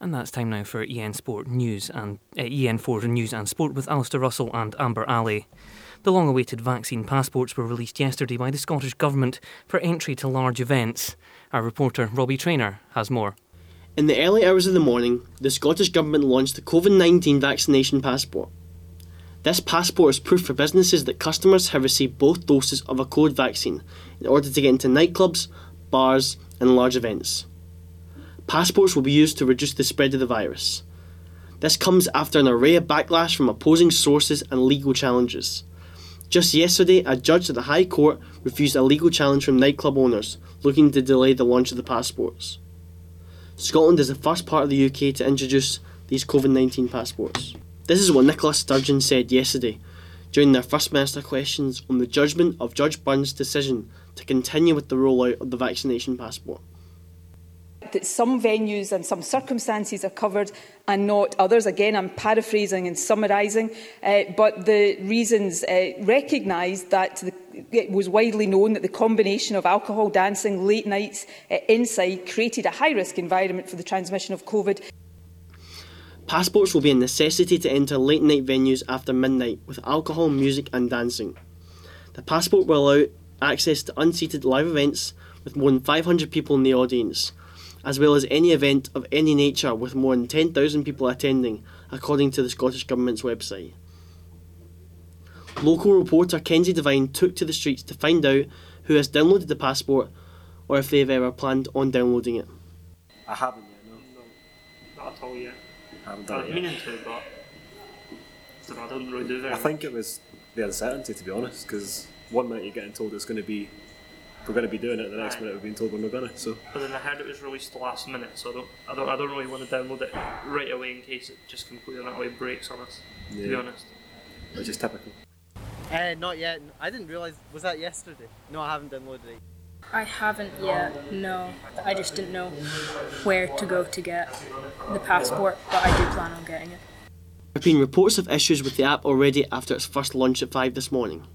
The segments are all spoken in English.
And that's time now for EN Sport News and uh, EN4 News and Sport with Alistair Russell and Amber Alley. The long awaited vaccine passports were released yesterday by the Scottish Government for entry to large events. Our reporter Robbie Trainer has more. In the early hours of the morning, the Scottish Government launched the COVID 19 vaccination passport. This passport is proof for businesses that customers have received both doses of a COVID vaccine in order to get into nightclubs, bars, and large events. Passports will be used to reduce the spread of the virus. This comes after an array of backlash from opposing sources and legal challenges. Just yesterday, a judge at the High Court refused a legal challenge from nightclub owners looking to delay the launch of the passports. Scotland is the first part of the UK to introduce these COVID 19 passports. This is what Nicola Sturgeon said yesterday during their First Minister questions on the judgment of Judge Burns' decision to continue with the rollout of the vaccination passport that some venues and some circumstances are covered and not others. Again, I'm paraphrasing and summarising, uh, but the reasons uh, recognise that the, it was widely known that the combination of alcohol, dancing, late nights uh, inside created a high-risk environment for the transmission of COVID. Passports will be a necessity to enter late night venues after midnight with alcohol, music and dancing. The passport will allow access to unseated live events with more than 500 people in the audience, as well as any event of any nature with more than 10,000 people attending, according to the Scottish Government's website. Local reporter Kenzie Devine took to the streets to find out who has downloaded the passport or if they have ever planned on downloading it. I haven't yet, no. no not at all yet. I haven't done I'm it meaning yet. to, but so I don't really do very I think it was the uncertainty, to be honest, because one minute you're getting told it's going to be we're going to be doing it, the next Aye. minute we've been told we're not going to. So But then I heard it was released last minute, so I don't, I don't, I don't really want to download it right away in case it just completely and utterly breaks on us. To be honest. which is typical. Uh, not yet. I didn't realise. Was that yesterday? No, I haven't downloaded it. I haven't yet, no. I just didn't know where to go to get the passport, but I do plan on getting it. There have been reports of issues with the app already after its first launch at 5 this morning.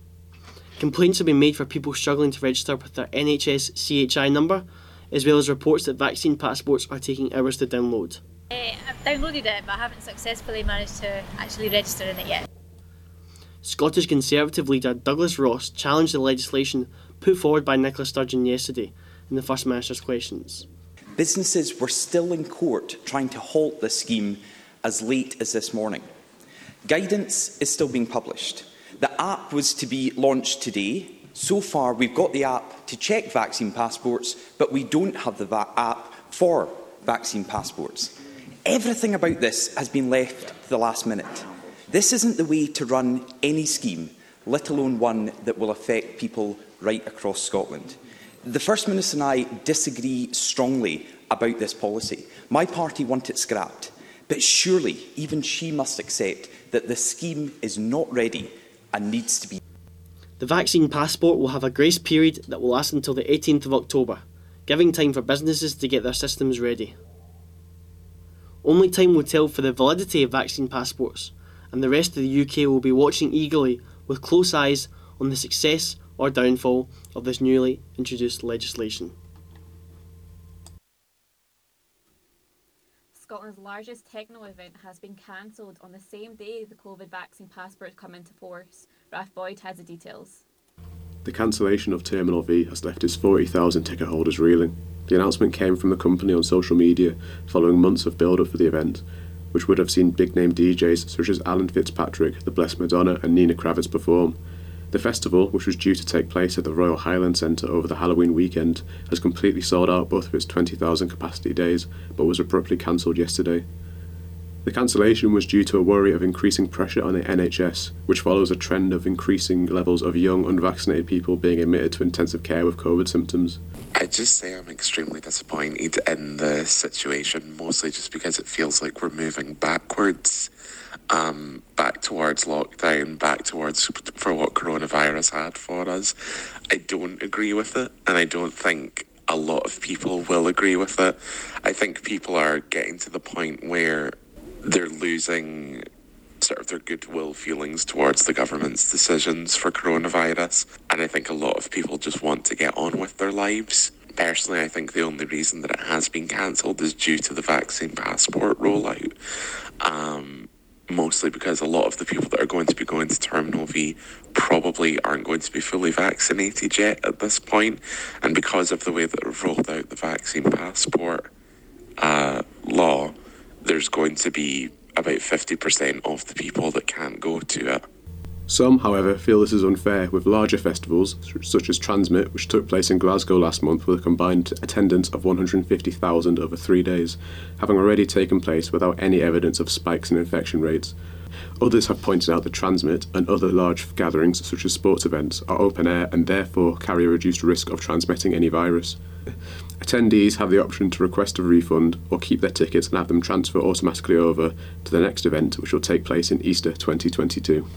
Complaints have been made for people struggling to register with their NHS CHI number, as well as reports that vaccine passports are taking hours to download. Uh, I've downloaded it, but I haven't successfully managed to actually register in it yet. Scottish Conservative leader Douglas Ross challenged the legislation put forward by Nicola Sturgeon yesterday in the First Minister's questions. Businesses were still in court trying to halt this scheme as late as this morning. Guidance is still being published. The app was to be launched today. So far, we've got the app to check vaccine passports, but we don't have the va- app for vaccine passports. Everything about this has been left to the last minute. This isn't the way to run any scheme, let alone one that will affect people right across Scotland. The First Minister and I disagree strongly about this policy. My party want it scrapped. But surely even she must accept that the scheme is not ready and needs to be. The vaccine passport will have a grace period that will last until the 18th of October, giving time for businesses to get their systems ready. Only time will tell for the validity of vaccine passports, and the rest of the UK will be watching eagerly with close eyes on the success or downfall of this newly introduced legislation. Scotland's largest techno event has been cancelled on the same day the COVID vaccine passports come into force. Ralph Boyd has the details. The cancellation of Terminal V has left its 40,000 ticket holders reeling. The announcement came from the company on social media following months of build up for the event, which would have seen big name DJs such as Alan Fitzpatrick, The Blessed Madonna, and Nina Kraviz perform. The festival, which was due to take place at the Royal Highland Centre over the Halloween weekend, has completely sold out both of its 20,000 capacity days, but was abruptly cancelled yesterday. The cancellation was due to a worry of increasing pressure on the NHS, which follows a trend of increasing levels of young unvaccinated people being admitted to intensive care with COVID symptoms. I'd just say I'm extremely disappointed in the situation, mostly just because it feels like we're moving backwards, um, back towards lockdown, back towards for what coronavirus had for us. I don't agree with it, and I don't think a lot of people will agree with it. I think people are getting to the point where they're losing sort of their goodwill feelings towards the government's decisions for coronavirus. And I think a lot of people just want to get on with their lives. Personally, I think the only reason that it has been cancelled is due to the vaccine passport rollout. Um, mostly because a lot of the people that are going to be going to Terminal V probably aren't going to be fully vaccinated yet at this point. And because of the way that it rolled out the vaccine passport uh, law, there's going to be about 50% of the people that can't go to it. Some, however, feel this is unfair, with larger festivals, such as Transmit, which took place in Glasgow last month with a combined attendance of 150,000 over three days, having already taken place without any evidence of spikes in infection rates. Others have pointed out that Transmit and other large gatherings, such as sports events, are open air and therefore carry a reduced risk of transmitting any virus. Attendees have the option to request a refund or keep their tickets and have them transfer automatically over to the next event, which will take place in Easter 2022.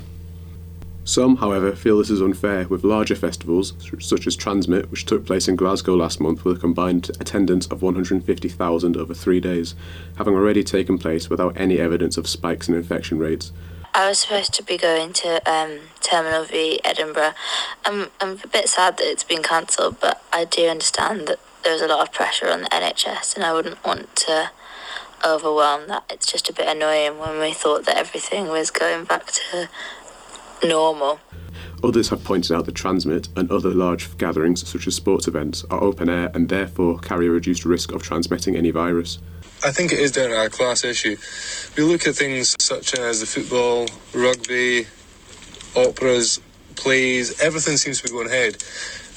Some, however, feel this is unfair with larger festivals such as Transmit, which took place in Glasgow last month with a combined attendance of 150,000 over three days, having already taken place without any evidence of spikes in infection rates. I was supposed to be going to um, Terminal V, Edinburgh. I'm, I'm a bit sad that it's been cancelled, but I do understand that there was a lot of pressure on the NHS, and I wouldn't want to overwhelm that. It's just a bit annoying when we thought that everything was going back to normal. Others have pointed out that Transmit and other large gatherings, such as sports events, are open air and therefore carry a reduced risk of transmitting any virus. I think it is down to a class issue. We look at things such as the football, rugby, operas, plays, everything seems to be going ahead.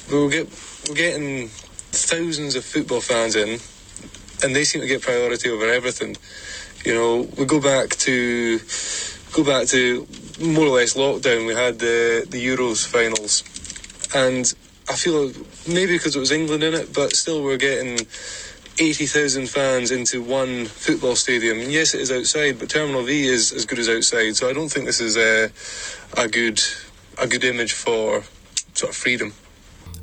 But we're, get, we're getting thousands of football fans in, and they seem to get priority over everything. You know, we go back to go back to more or less lockdown. We had the the Euros finals, and I feel maybe because it was England in it, but still we're getting. 80,000 fans into one football stadium. And yes, it is outside, but Terminal V is as good as outside. So I don't think this is a, a good a good image for sort of freedom.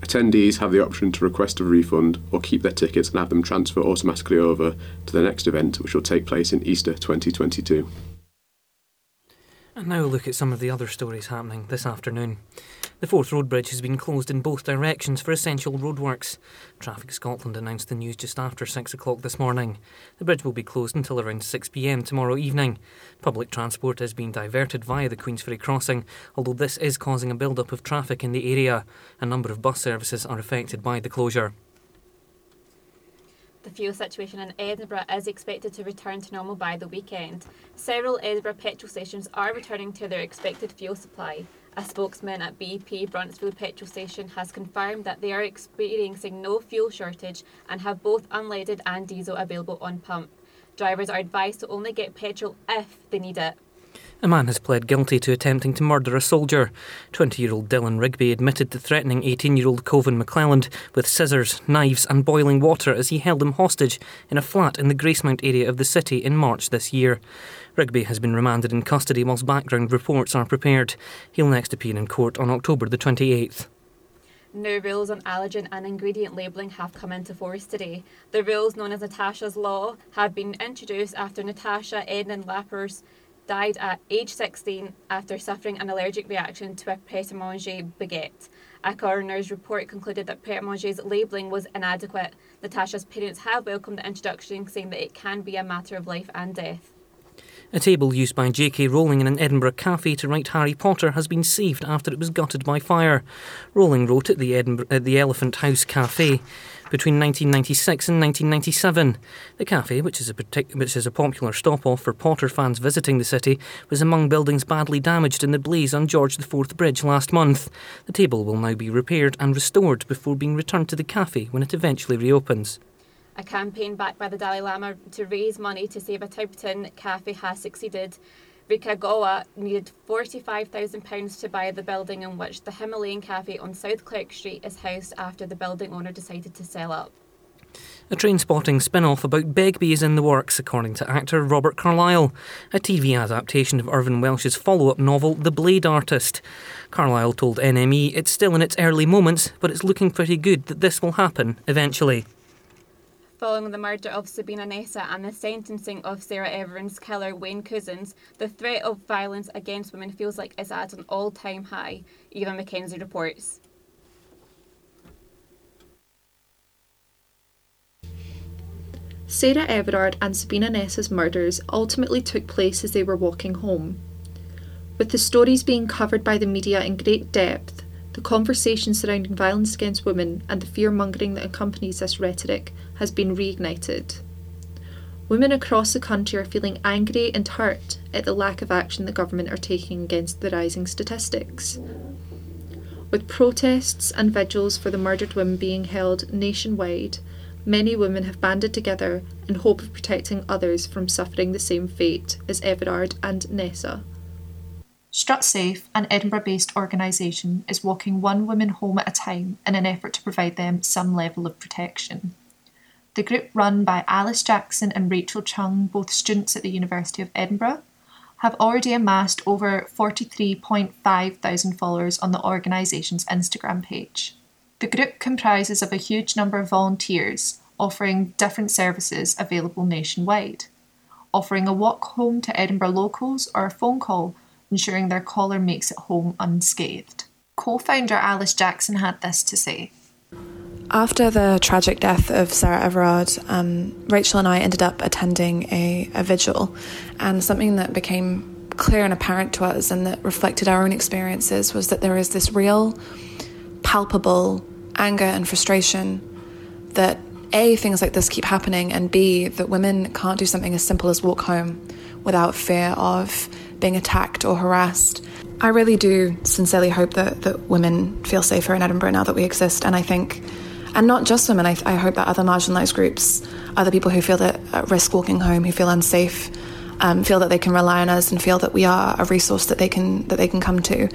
Attendees have the option to request a refund or keep their tickets and have them transfer automatically over to the next event, which will take place in Easter 2022. And now look at some of the other stories happening this afternoon. The Forth Road Bridge has been closed in both directions for essential roadworks. Traffic Scotland announced the news just after 6 o'clock this morning. The bridge will be closed until around 6pm tomorrow evening. Public transport is being diverted via the Queensferry crossing, although this is causing a build up of traffic in the area. A number of bus services are affected by the closure the fuel situation in Edinburgh is expected to return to normal by the weekend. Several Edinburgh petrol stations are returning to their expected fuel supply. A spokesman at BP Bruntsfield petrol station has confirmed that they are experiencing no fuel shortage and have both unleaded and diesel available on pump. Drivers are advised to only get petrol if they need it. A man has pled guilty to attempting to murder a soldier. 20 year old Dylan Rigby admitted to threatening 18 year old Coven McClelland with scissors, knives, and boiling water as he held him hostage in a flat in the Gracemount area of the city in March this year. Rigby has been remanded in custody whilst background reports are prepared. He'll next appear in court on October the 28th. New rules on allergen and ingredient labelling have come into force today. The rules, known as Natasha's Law, have been introduced after Natasha Ednan-Laperouse died at age 16 after suffering an allergic reaction to a Pret Manger baguette. A coroner's report concluded that Pret Manger's labelling was inadequate. Natasha's parents have welcomed the introduction, saying that it can be a matter of life and death. A table used by J.K. Rowling in an Edinburgh cafe to write Harry Potter has been saved after it was gutted by fire. Rowling wrote at the, Edinburgh, at the Elephant House Cafe between 1996 and 1997. The cafe, which is a which is a popular stop-off for Potter fans visiting the city, was among buildings badly damaged in the blaze on George IV Bridge last month. The table will now be repaired and restored before being returned to the cafe when it eventually reopens. A campaign backed by the Dalai Lama to raise money to save a Tibetan cafe has succeeded. Rikagawa needed £45,000 to buy the building in which the Himalayan Cafe on South Clerk Street is housed after the building owner decided to sell up. A train spotting spin off about Begbie is in the works, according to actor Robert Carlyle, a TV adaptation of Irvine Welsh's follow up novel, The Blade Artist. Carlyle told NME it's still in its early moments, but it's looking pretty good that this will happen eventually. Following the murder of Sabina Nessa and the sentencing of Sarah Everard's killer Wayne Couzens, the threat of violence against women feels like it's at an all time high, Eva McKenzie reports. Sarah Everard and Sabina Nessa's murders ultimately took place as they were walking home. With the stories being covered by the media in great depth, the conversation surrounding violence against women and the fear mongering that accompanies this rhetoric has been reignited. Women across the country are feeling angry and hurt at the lack of action the government are taking against the rising statistics. With protests and vigils for the murdered women being held nationwide, many women have banded together in hope of protecting others from suffering the same fate as Everard and Nessa. Strut Safe, an Edinburgh based organisation, is walking one woman home at a time in an effort to provide them some level of protection. The group, run by Alice Jackson and Rachel Chung, both students at the University of Edinburgh, have already amassed over 43.5 thousand followers on the organisation's Instagram page. The group comprises of a huge number of volunteers offering different services available nationwide, offering a walk home to Edinburgh locals or a phone call, ensuring their caller makes it home unscathed. Co founder Alice Jackson had this to say. After the tragic death of Sarah Everard, um, Rachel and I ended up attending a, a vigil, and something that became clear and apparent to us and that reflected our own experiences was that there is this real, palpable anger and frustration that A, things like this keep happening, and B, that women can't do something as simple as walk home without fear of being attacked or harassed. I really do sincerely hope that, that women feel safer in Edinburgh now that we exist, and I think and not just women. I, I hope that other marginalised groups, other people who feel that at risk walking home, who feel unsafe, um, feel that they can rely on us and feel that we are a resource that they can that they can come to.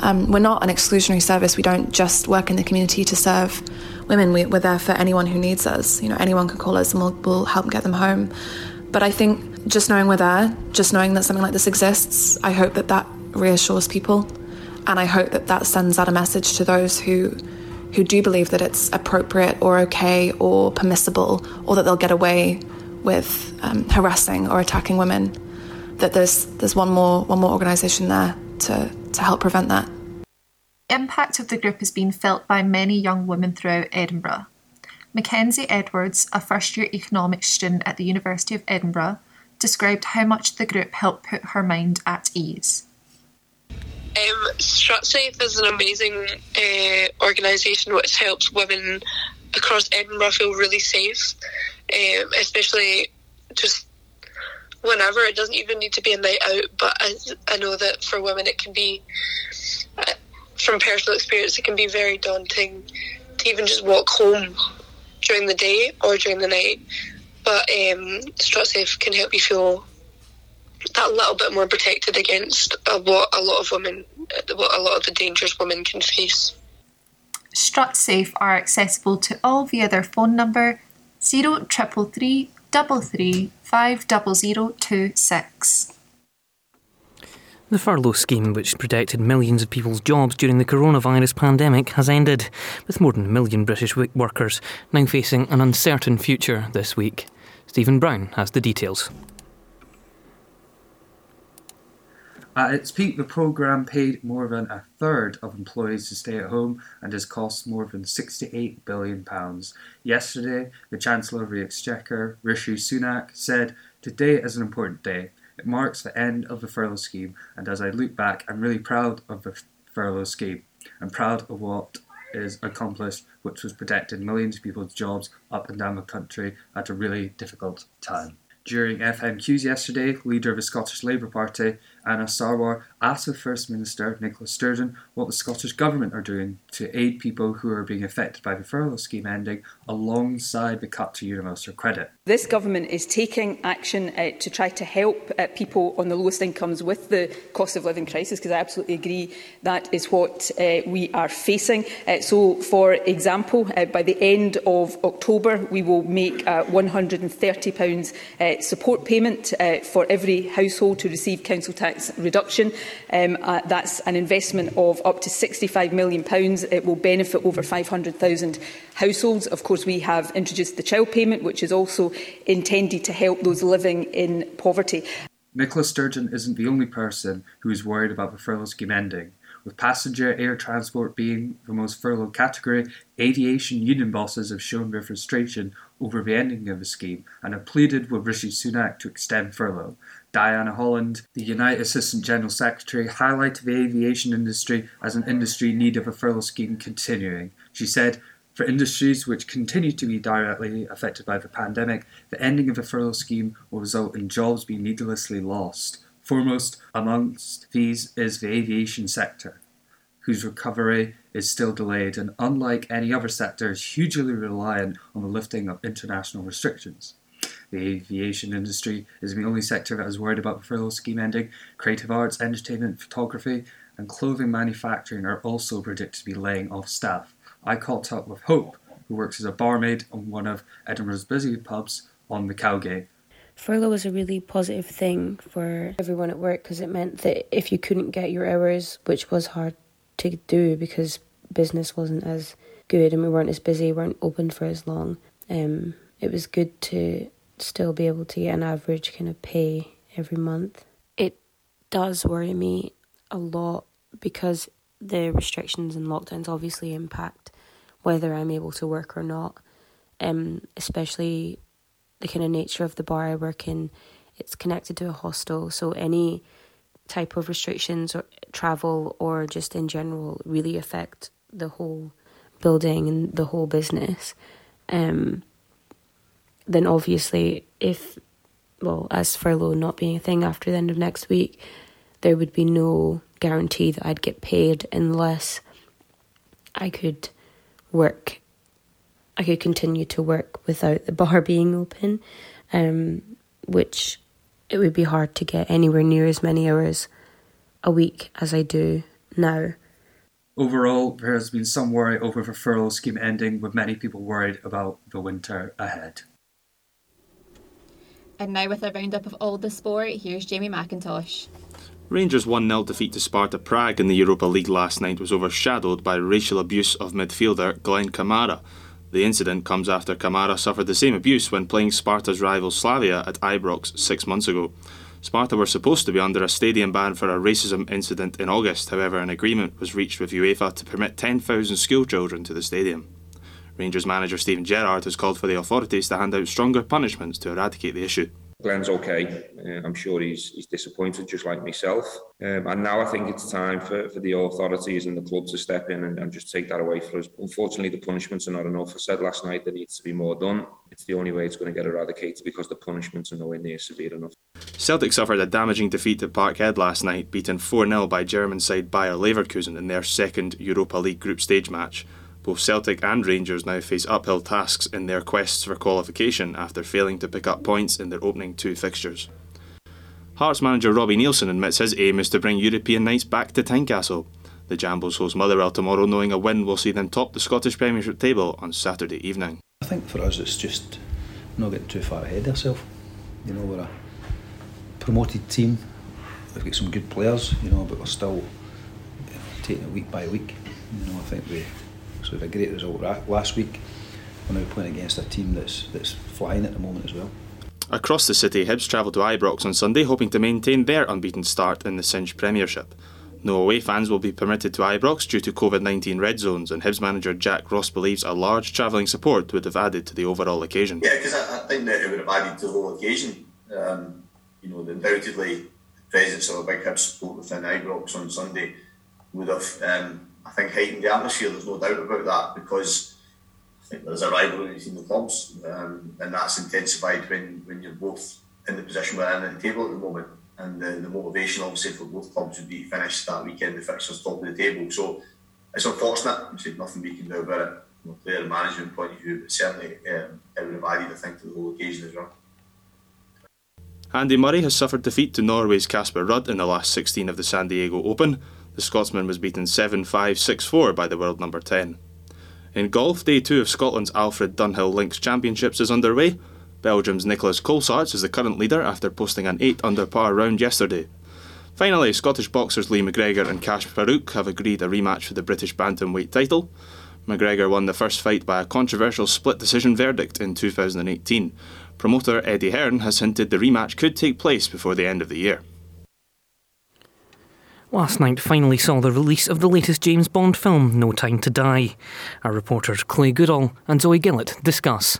Um, we're not an exclusionary service. We don't just work in the community to serve women. We, are there for anyone who needs us. You know, anyone can call us and we'll, we'll help get them home. But I think just knowing we're there, just knowing that something like this exists, I hope that that reassures people, and I hope that that sends out a message to those who who do believe that it's appropriate or okay or permissible or that they'll get away with um, harassing or attacking women, that there's there's one more one more organisation there to, to help prevent that. Impact of the group has been felt by many young women throughout Edinburgh. Mackenzie Edwards, a first year economics student at the University of Edinburgh, described how much the group helped put her mind at ease. Um, StrutSafe is an amazing uh, organisation which helps women across Edinburgh feel really safe, um, especially just whenever. It doesn't even need to be a night out, but I, I know that for women it can be, uh, from personal experience, it can be very daunting to even just walk home during the day or during the night. But um, StrutSafe can help you feel that little bit more protected against uh, what a lot of women, uh, what a lot of the dangers women can face. StrutSafe are accessible to all via their phone number zero triple three double three five double zero two six. The furlough scheme, which protected millions of people's jobs during the coronavirus pandemic, has ended, with more than a million British workers now facing an uncertain future this week. Stephen Brown has the details. At its peak, the programme paid more than a third of employees to stay at home and has cost more than £68 billion. Yesterday, the Chancellor of the Exchequer, Rishi Sunak, said, Today is an important day. It marks the end of the furlough scheme, and as I look back, I'm really proud of the furlough scheme. I'm proud of what is accomplished, which was protecting millions of people's jobs up and down the country at a really difficult time. During FMQs yesterday, leader of the Scottish Labour Party, Anas Sarwar, asked the First Minister, Nicola Sturgeon, what the Scottish Government are doing to aid people who are being affected by the furlough scheme ending alongside the cut to universal credit. This government is taking action uh, to try to help uh, people on the lowest incomes with the cost of living crisis, because I absolutely agree that is what uh, we are facing. Uh, so, for example, uh, by the end of October, we will make a £130 uh, support payment for every household to receive council tax reduction. Um, uh, that's an investment of up to £65 million. It will benefit over 500,000 households. Of course, we have introduced the child payment, which is also intended to help those living in poverty. Nicola Sturgeon isn't the only person who is worried about the furlough scheme ending. With passenger air transport being the most furloughed category, aviation union bosses have shown their frustration over the ending of the scheme and have pleaded with Rishi Sunak to extend furlough. Diana Holland, the United Assistant General Secretary, highlighted the aviation industry as an industry in need of a furlough scheme continuing. She said, for industries which continue to be directly affected by the pandemic, the ending of the furlough scheme will result in jobs being needlessly lost. Foremost amongst these is the aviation sector, whose recovery is still delayed and, unlike any other sector, is hugely reliant on the lifting of international restrictions. The aviation industry is the only sector that is worried about the furlough scheme ending. Creative arts, entertainment, photography, and clothing manufacturing are also predicted to be laying off staff. I caught up with Hope, who works as a barmaid on one of Edinburgh's busy pubs on the Cowgate. Furlough was a really positive thing for everyone at work because it meant that if you couldn't get your hours, which was hard to do because business wasn't as good and we weren't as busy, weren't open for as long, um, it was good to still be able to get an average kind of pay every month. It does worry me a lot because the restrictions and lockdowns obviously impact whether I'm able to work or not. Um, especially the kind of nature of the bar I work in, it's connected to a hostel, so any type of restrictions or travel or just in general really affect the whole building and the whole business. Um, then obviously, if well, as furlough not being a thing after the end of next week, there would be no guarantee that I'd get paid unless I could work. I could continue to work without the bar being open, um, which it would be hard to get anywhere near as many hours a week as I do now. Overall, there has been some worry over the furlough scheme ending, with many people worried about the winter ahead. And now, with a roundup of all the sport, here's Jamie McIntosh. Rangers' 1 0 defeat to Sparta Prague in the Europa League last night was overshadowed by racial abuse of midfielder Glenn Kamara. The incident comes after Kamara suffered the same abuse when playing Sparta's rival Slavia at Ibrox six months ago. Sparta were supposed to be under a stadium ban for a racism incident in August, however, an agreement was reached with UEFA to permit 10,000 schoolchildren to the stadium. Rangers manager Steven Gerrard has called for the authorities to hand out stronger punishments to eradicate the issue. Glenn's okay. Uh, I'm sure he's he's disappointed, just like myself. Um, and now I think it's time for, for the authorities and the club to step in and, and just take that away for us. Unfortunately, the punishments are not enough. I said last night there needs to be more done. It's the only way it's going to get eradicated because the punishments are nowhere near severe enough. Celtic suffered a damaging defeat at Parkhead last night, beaten 4 0 by German side Bayer Leverkusen in their second Europa League group stage match. Both Celtic and Rangers now face uphill tasks in their quests for qualification after failing to pick up points in their opening two fixtures. Hearts manager Robbie Neilson admits his aim is to bring European nights back to Tynecastle. The Jambos host Motherwell tomorrow, knowing a win will see them top the Scottish Premiership table on Saturday evening. I think for us it's just not getting too far ahead of ourselves. You know, we're a promoted team, we've got some good players, you know, but we're still taking it week by week. You know, I think we so we had a great result last week. We're now playing against a team that's that's flying at the moment as well. Across the city, Hibs travel to Ibrox on Sunday, hoping to maintain their unbeaten start in the Cinch Premiership. No away fans will be permitted to Ibrox due to COVID 19 red zones, and Hibs manager Jack Ross believes a large travelling support would have added to the overall occasion. Yeah, because I, I, think that it would have added to the whole occasion. Um, you know, undoubtedly, the presence of a big Hibs support within Ibrox on Sunday would have um, I think heightened the atmosphere. There's no doubt about that because I think there's a rivalry between the clubs, um, and that's intensified when, when you're both in the position we're in at the table at the moment. And the, the motivation, obviously, for both clubs would be to finish that weekend the fixtures top of the table. So it's unfortunate. There's nothing we can do about it from a player management point of view, but certainly um, it would have added, I think, to the whole occasion as well. Andy Murray has suffered defeat to Norway's Casper Ruud in the last 16 of the San Diego Open. The Scotsman was beaten 7 5 6 4 by the world number 10. In golf, day two of Scotland's Alfred Dunhill Links Championships is underway. Belgium's Nicholas Colsaerts is the current leader after posting an 8 under par round yesterday. Finally, Scottish boxers Lee McGregor and Kash Farooq have agreed a rematch for the British bantamweight title. McGregor won the first fight by a controversial split decision verdict in 2018. Promoter Eddie Hearn has hinted the rematch could take place before the end of the year. Last night finally saw the release of the latest James Bond film, No Time to Die. Our reporters Clay Goodall and Zoe Gillett discuss.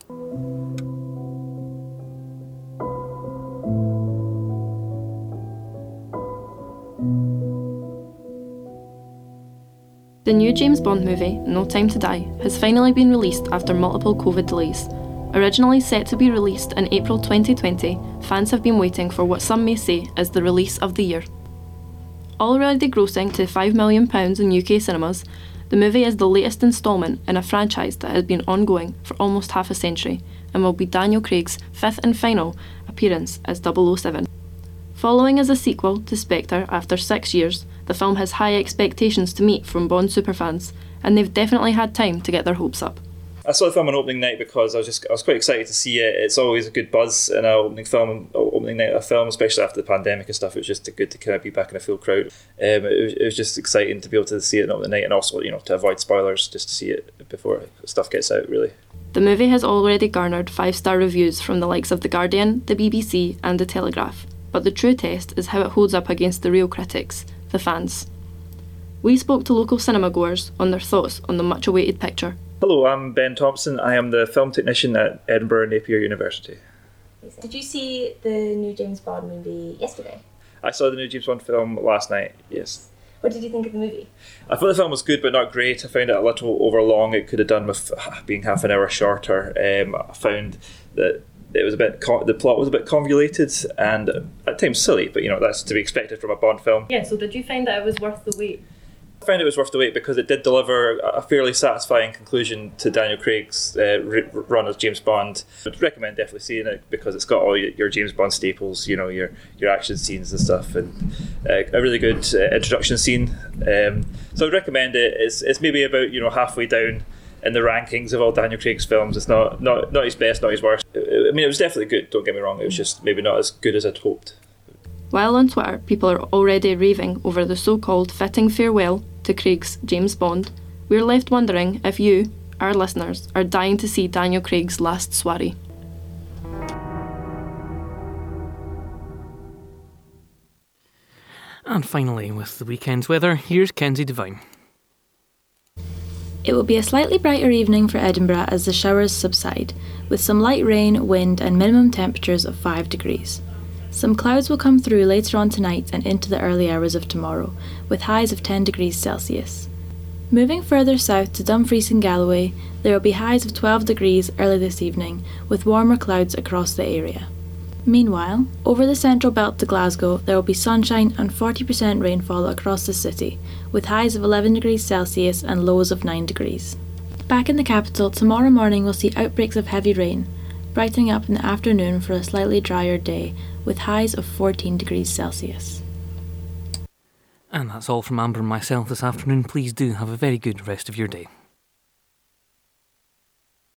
The new James Bond movie, No Time to Die, has finally been released after multiple COVID delays. Originally set to be released in April 2020, fans have been waiting for what some may say is the release of the year. Already grossing to £5 million in UK cinemas, the movie is the latest instalment in a franchise that has been ongoing for almost half a century and will be Daniel Craig's fifth and final appearance as 007. Following as a sequel to Spectre after six years, the film has high expectations to meet from Bond superfans, and they've definitely had time to get their hopes up. I saw the film on opening night because I was just I was quite excited to see it. It's always a good buzz in an opening film, opening night a film, especially after the pandemic and stuff. It was just good to kind of be back in a full crowd. Um, it, was, it was just exciting to be able to see it on opening night, and also you know to avoid spoilers, just to see it before stuff gets out. Really. The movie has already garnered five star reviews from the likes of The Guardian, the BBC, and The Telegraph. But the true test is how it holds up against the real critics, the fans. We spoke to local cinema goers on their thoughts on the much awaited picture. Hello, I'm Ben Thompson. I am the film technician at Edinburgh Napier University. Did you see the new James Bond movie yesterday? I saw the new James Bond film last night, yes. What did you think of the movie? I thought the film was good, but not great. I found it a little overlong. It could have done with being half an hour shorter. Um, I found that it was a bit the plot was a bit convoluted and at times silly, but you know that's to be expected from a Bond film. Yeah. So did you find that it was worth the wait? I found it was worth the wait because it did deliver a fairly satisfying conclusion to Daniel Craig's uh, run as James Bond. I'd recommend definitely seeing it because it's got all your James Bond staples, you know, your your action scenes and stuff, and uh, a really good uh, introduction scene. Um, so I'd recommend it. It's, it's maybe about you know halfway down in the rankings of all Daniel Craig's films. It's not not not his best, not his worst. I mean, it was definitely good. Don't get me wrong. It was just maybe not as good as I'd hoped. While on Twitter, people are already raving over the so called fitting farewell to Craig's James Bond, we're left wondering if you, our listeners, are dying to see Daniel Craig's last soiree. And finally, with the weekend's weather, here's Kenzie Devine. It will be a slightly brighter evening for Edinburgh as the showers subside, with some light rain, wind, and minimum temperatures of 5 degrees. Some clouds will come through later on tonight and into the early hours of tomorrow, with highs of 10 degrees Celsius. Moving further south to Dumfries and Galloway, there will be highs of 12 degrees early this evening, with warmer clouds across the area. Meanwhile, over the central belt to Glasgow, there will be sunshine and 40% rainfall across the city, with highs of 11 degrees Celsius and lows of 9 degrees. Back in the capital, tomorrow morning we'll see outbreaks of heavy rain, brightening up in the afternoon for a slightly drier day, with highs of 14 degrees Celsius. And that's all from Amber and myself this afternoon. Please do have a very good rest of your day.